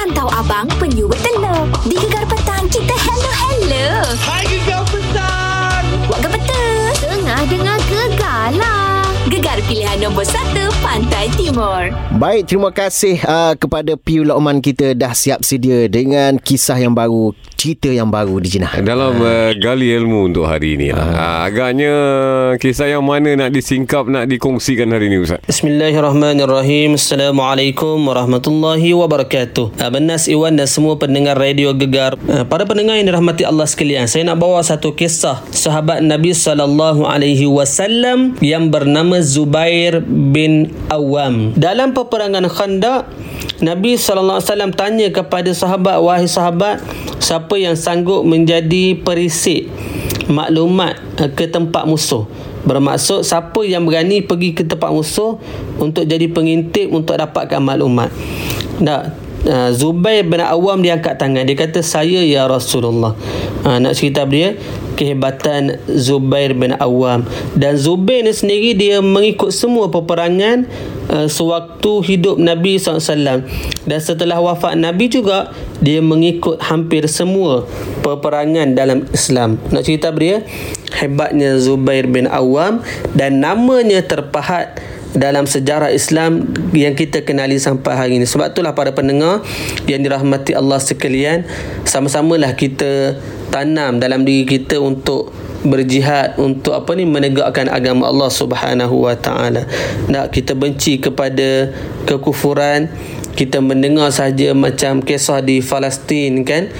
Rantau Abang Penyu Bertelur Di Gegar Petang Kita hello hello. Hai Gegar Petang. Buat betul Tengah dengar Gegar lah. Gegar pilihan nombor 1 Pantai Timur. Baik, terima kasih uh, kepada Piu Lokman. Kita dah siap sedia dengan kisah yang baru, cerita yang baru di Jenah. Dalam uh, gali ilmu untuk hari ini lah. Uh, agaknya kisah yang mana nak disingkap, nak dikongsikan hari ini Ustaz? Bismillahirrahmanirrahim. Assalamualaikum warahmatullahi wabarakatuh. Abang Nas Iwan dan semua pendengar radio Gegar. Ah, Para pendengar yang dirahmati Allah sekalian Saya nak bawa satu kisah Sahabat Nabi SAW Yang bernama Zubair bin Awam. Dalam peperangan Khandaq Nabi SAW tanya kepada sahabat Wahai sahabat Siapa yang sanggup menjadi perisik Maklumat eh, ke tempat musuh? Bermaksud siapa yang berani pergi ke tempat musuh Untuk jadi pengintip Untuk dapatkan maklumat? Tak Uh, Zubair bin Awam dia angkat tangan. Dia kata saya ya Rasulullah. Uh, Nak cerita dia Kehebatan Zubair bin Awam. Dan Zubair ni sendiri Dia mengikut semua peperangan uh, Sewaktu hidup Nabi SAW Dan setelah wafat Nabi juga Dia mengikut hampir semua Peperangan dalam Islam. Nak cerita dia? Hebatnya Zubair bin Awam Dan namanya terpahat dalam sejarah Islam yang kita kenali sampai hari ini. Sebab itulah para pendengar yang dirahmati Allah sekalian, sama-samalah kita tanam dalam diri kita untuk berjihad untuk apa ni menegakkan agama Allah Subhanahu wa taala. Nak kita benci kepada kekufuran, kita mendengar saja macam kisah di Palestin kan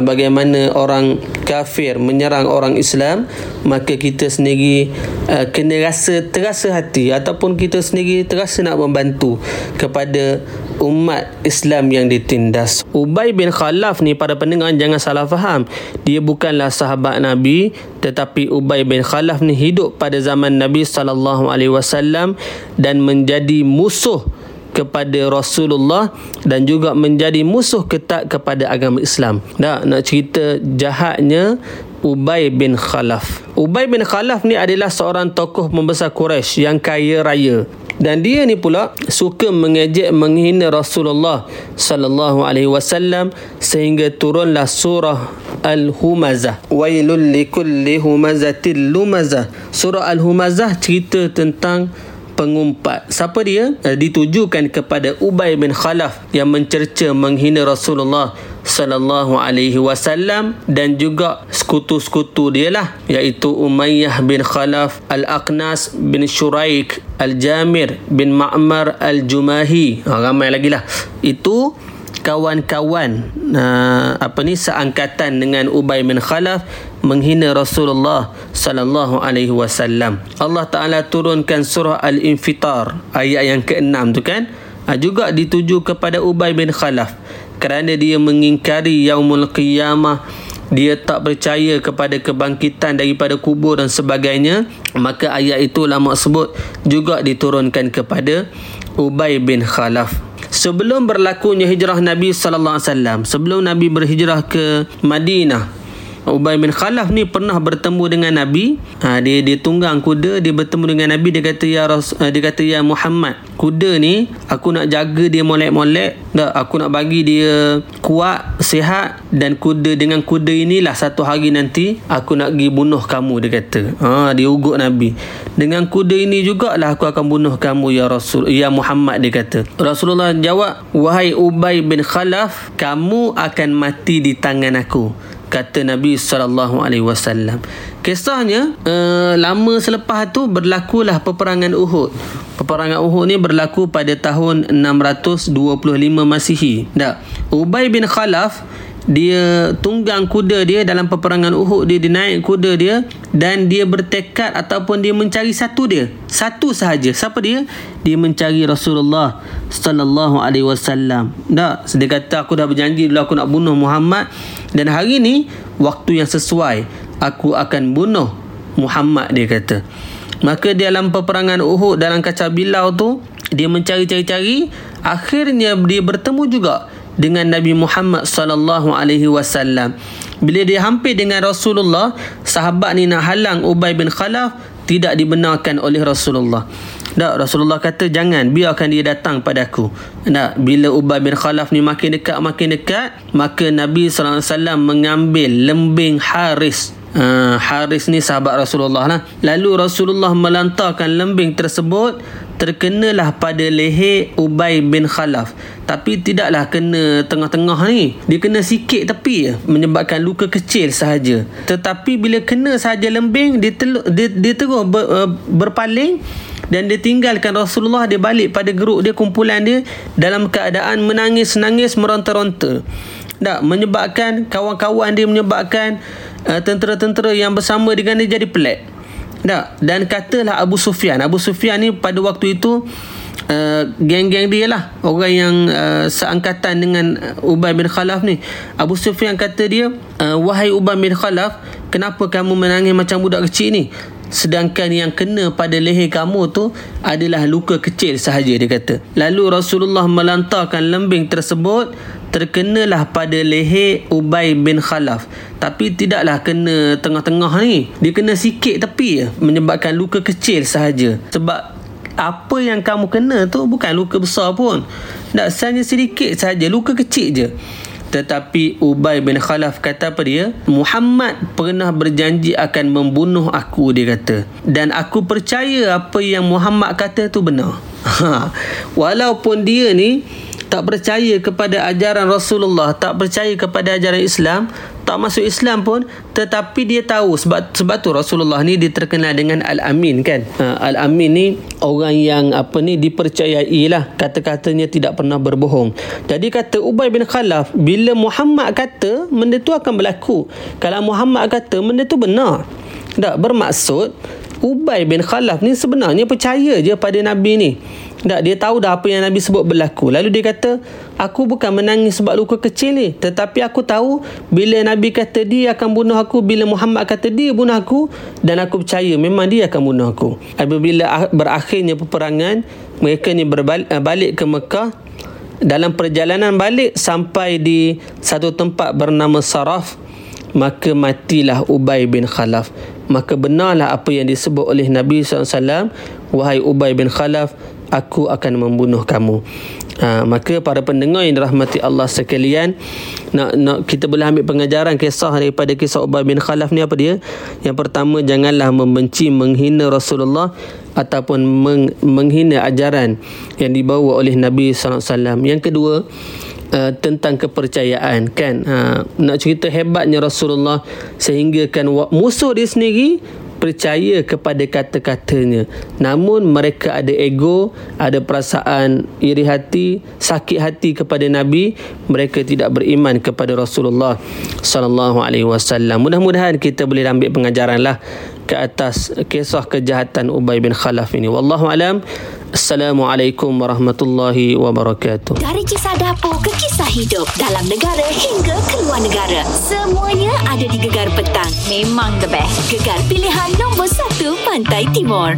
bagaimana orang kafir menyerang orang Islam maka kita sendiri uh, kena rasa terasa hati ataupun kita sendiri terasa nak membantu kepada umat Islam yang ditindas. Ubay bin Khalaf ni pada pendengar jangan salah faham. Dia bukanlah sahabat Nabi tetapi Ubay bin Khalaf ni hidup pada zaman Nabi sallallahu alaihi wasallam dan menjadi musuh kepada Rasulullah dan juga menjadi musuh ketat kepada agama Islam. Tak nak cerita jahatnya Ubay bin Khalaf. Ubay bin Khalaf ni adalah seorang tokoh pembesar Quraisy yang kaya raya. Dan dia ni pula suka mengejek menghina Rasulullah sallallahu alaihi wasallam sehingga turunlah surah Al-Humazah. Wailul likulli humazatil lumazah. Surah Al-Humazah cerita tentang pengumpat. Siapa dia? Uh, ditujukan kepada Ubay bin Khalaf yang mencerca menghina Rasulullah sallallahu alaihi wasallam dan juga sekutu-sekutu dia lah iaitu Umayyah bin Khalaf Al-Aqnas bin Shuraik Al-Jamir bin Ma'mar Al-Jumahi. Ha, ramai lagi lah. Itu kawan-kawan uh, apa ni seangkatan dengan Ubay bin Khalaf menghina Rasulullah sallallahu alaihi wasallam. Allah Taala turunkan surah Al-Infitar ayat yang ke-6 tu kan? Uh, juga dituju kepada Ubay bin Khalaf kerana dia mengingkari yaumul qiyamah dia tak percaya kepada kebangkitan daripada kubur dan sebagainya maka ayat itu lama sebut juga diturunkan kepada Ubay bin Khalaf sebelum berlakunya hijrah Nabi sallallahu alaihi wasallam sebelum Nabi berhijrah ke Madinah Ubay bin Khalaf ni pernah bertemu dengan Nabi. Ha, dia dia tunggang kuda, dia bertemu dengan Nabi, dia kata ya Ras, dia kata ya Muhammad, kuda ni aku nak jaga dia molek-molek, tak aku nak bagi dia kuat, sihat dan kuda dengan kuda inilah satu hari nanti aku nak pergi bunuh kamu dia kata. Ha, dia ugut Nabi. Dengan kuda ini jugalah aku akan bunuh kamu ya Rasul, ya Muhammad dia kata. Rasulullah jawab, "Wahai Ubay bin Khalaf, kamu akan mati di tangan aku." Kata Nabi sallallahu alaihi wasallam. Kisahnya uh, lama selepas tu berlakulah peperangan Uhud. Peperangan Uhud ni berlaku pada tahun 625 Masihi. Tak. Ubay bin Khalaf dia tunggang kuda dia dalam peperangan Uhud dia, dia naik kuda dia dan dia bertekad ataupun dia mencari satu dia satu sahaja. Siapa dia? Dia mencari Rasulullah sallallahu alaihi wasallam. Tak dia kata aku dah berjanji dulu aku nak bunuh Muhammad dan hari ni waktu yang sesuai aku akan bunuh Muhammad dia kata. Maka dalam peperangan Uhud dalam kaca bilau tu dia mencari-cari-cari. Akhirnya dia bertemu juga dengan Nabi Muhammad sallallahu alaihi wasallam. Bila dia hampir dengan Rasulullah, sahabat ni nak halang Ubay bin Khalaf tidak dibenarkan oleh Rasulullah. Tak, Rasulullah kata jangan biarkan dia datang padaku. Tak, bila Ubay bin Khalaf ni makin dekat makin dekat, maka Nabi sallallahu alaihi wasallam mengambil lembing Haris Uh, Haris ni sahabat Rasulullah lah. Lalu Rasulullah melantarkan lembing tersebut terkenalah pada leher Ubay bin Khalaf. Tapi tidaklah kena tengah-tengah ni. Dia kena sikit tepi menyebabkan luka kecil sahaja. Tetapi bila kena sahaja lembing dia, telu, dia, dia terus ber, uh, berpaling dan dia tinggalkan Rasulullah dia balik pada geruk dia kumpulan dia dalam keadaan menangis-nangis meronta-ronta. Tak menyebabkan kawan-kawan dia menyebabkan uh, tentera-tentera yang bersama dengan dia jadi pelik. Tak. Dan katalah Abu Sufyan. Abu Sufyan ni pada waktu itu Uh, geng-geng dia lah. Orang yang uh, seangkatan dengan Ubay bin Khalaf ni. Abu Sufyan kata dia uh, wahai Ubay bin Khalaf kenapa kamu menangis macam budak kecil ni? Sedangkan yang kena pada leher kamu tu adalah luka kecil sahaja dia kata. Lalu Rasulullah melantarkan lembing tersebut terkenalah pada leher Ubay bin Khalaf tapi tidaklah kena tengah-tengah ni dia kena sikit tepi menyebabkan luka kecil sahaja sebab apa yang kamu kena tu bukan luka besar pun tak sahaja sedikit sahaja luka kecil je tetapi Ubay bin Khalaf kata apa dia? Muhammad pernah berjanji akan membunuh aku dia kata. Dan aku percaya apa yang Muhammad kata tu benar. Ha. Walaupun dia ni tak percaya kepada ajaran Rasulullah, tak percaya kepada ajaran Islam, tak masuk Islam pun tetapi dia tahu sebab sebab tu Rasulullah ni dia terkenal dengan Al-Amin kan. Ha, Al-Amin ni orang yang apa ni dipercayai lah kata-katanya tidak pernah berbohong. Jadi kata Ubay bin Khalaf bila Muhammad kata benda tu akan berlaku. Kalau Muhammad kata benda tu benar. Tak bermaksud Ubay bin Khalaf ni sebenarnya percaya je pada Nabi ni. Tak, dia tahu dah apa yang Nabi sebut berlaku. Lalu dia kata, aku bukan menangis sebab luka kecil ni. Tetapi aku tahu bila Nabi kata dia akan bunuh aku, bila Muhammad kata dia bunuh aku, dan aku percaya memang dia akan bunuh aku. Apabila berakhirnya peperangan, mereka ni berbalik eh, ke Mekah. Dalam perjalanan balik sampai di satu tempat bernama Saraf, maka matilah Ubay bin Khalaf. Maka benarlah apa yang disebut oleh Nabi SAW, wahai Ubay bin Khalaf, aku akan membunuh kamu. Ha, maka para pendengar yang dirahmati Allah sekalian nak nak kita boleh ambil pengajaran kisah daripada kisah Ubay bin Khalaf ni apa dia? Yang pertama janganlah membenci menghina Rasulullah ataupun meng, menghina ajaran yang dibawa oleh Nabi sallallahu alaihi wasallam. Yang kedua Uh, tentang kepercayaan kan uh, nak cerita hebatnya Rasulullah sehingga kan musuh dia sendiri percaya kepada kata-katanya. Namun mereka ada ego ada perasaan iri hati sakit hati kepada nabi. Mereka tidak beriman kepada Rasulullah sallallahu alaihi wasallam. Mudah-mudahan kita boleh ambil pengajaran lah ke atas kisah kejahatan Ubay bin Khalaf ini. Wallahu alam Assalamualaikum warahmatullahi wabarakatuh. Dari kisah dapur ke kisah hidup dalam negara hingga ke luar negara. Semuanya ada di Gegar Petang. Memang the best. Gegar pilihan nombor 1 Pantai Timur.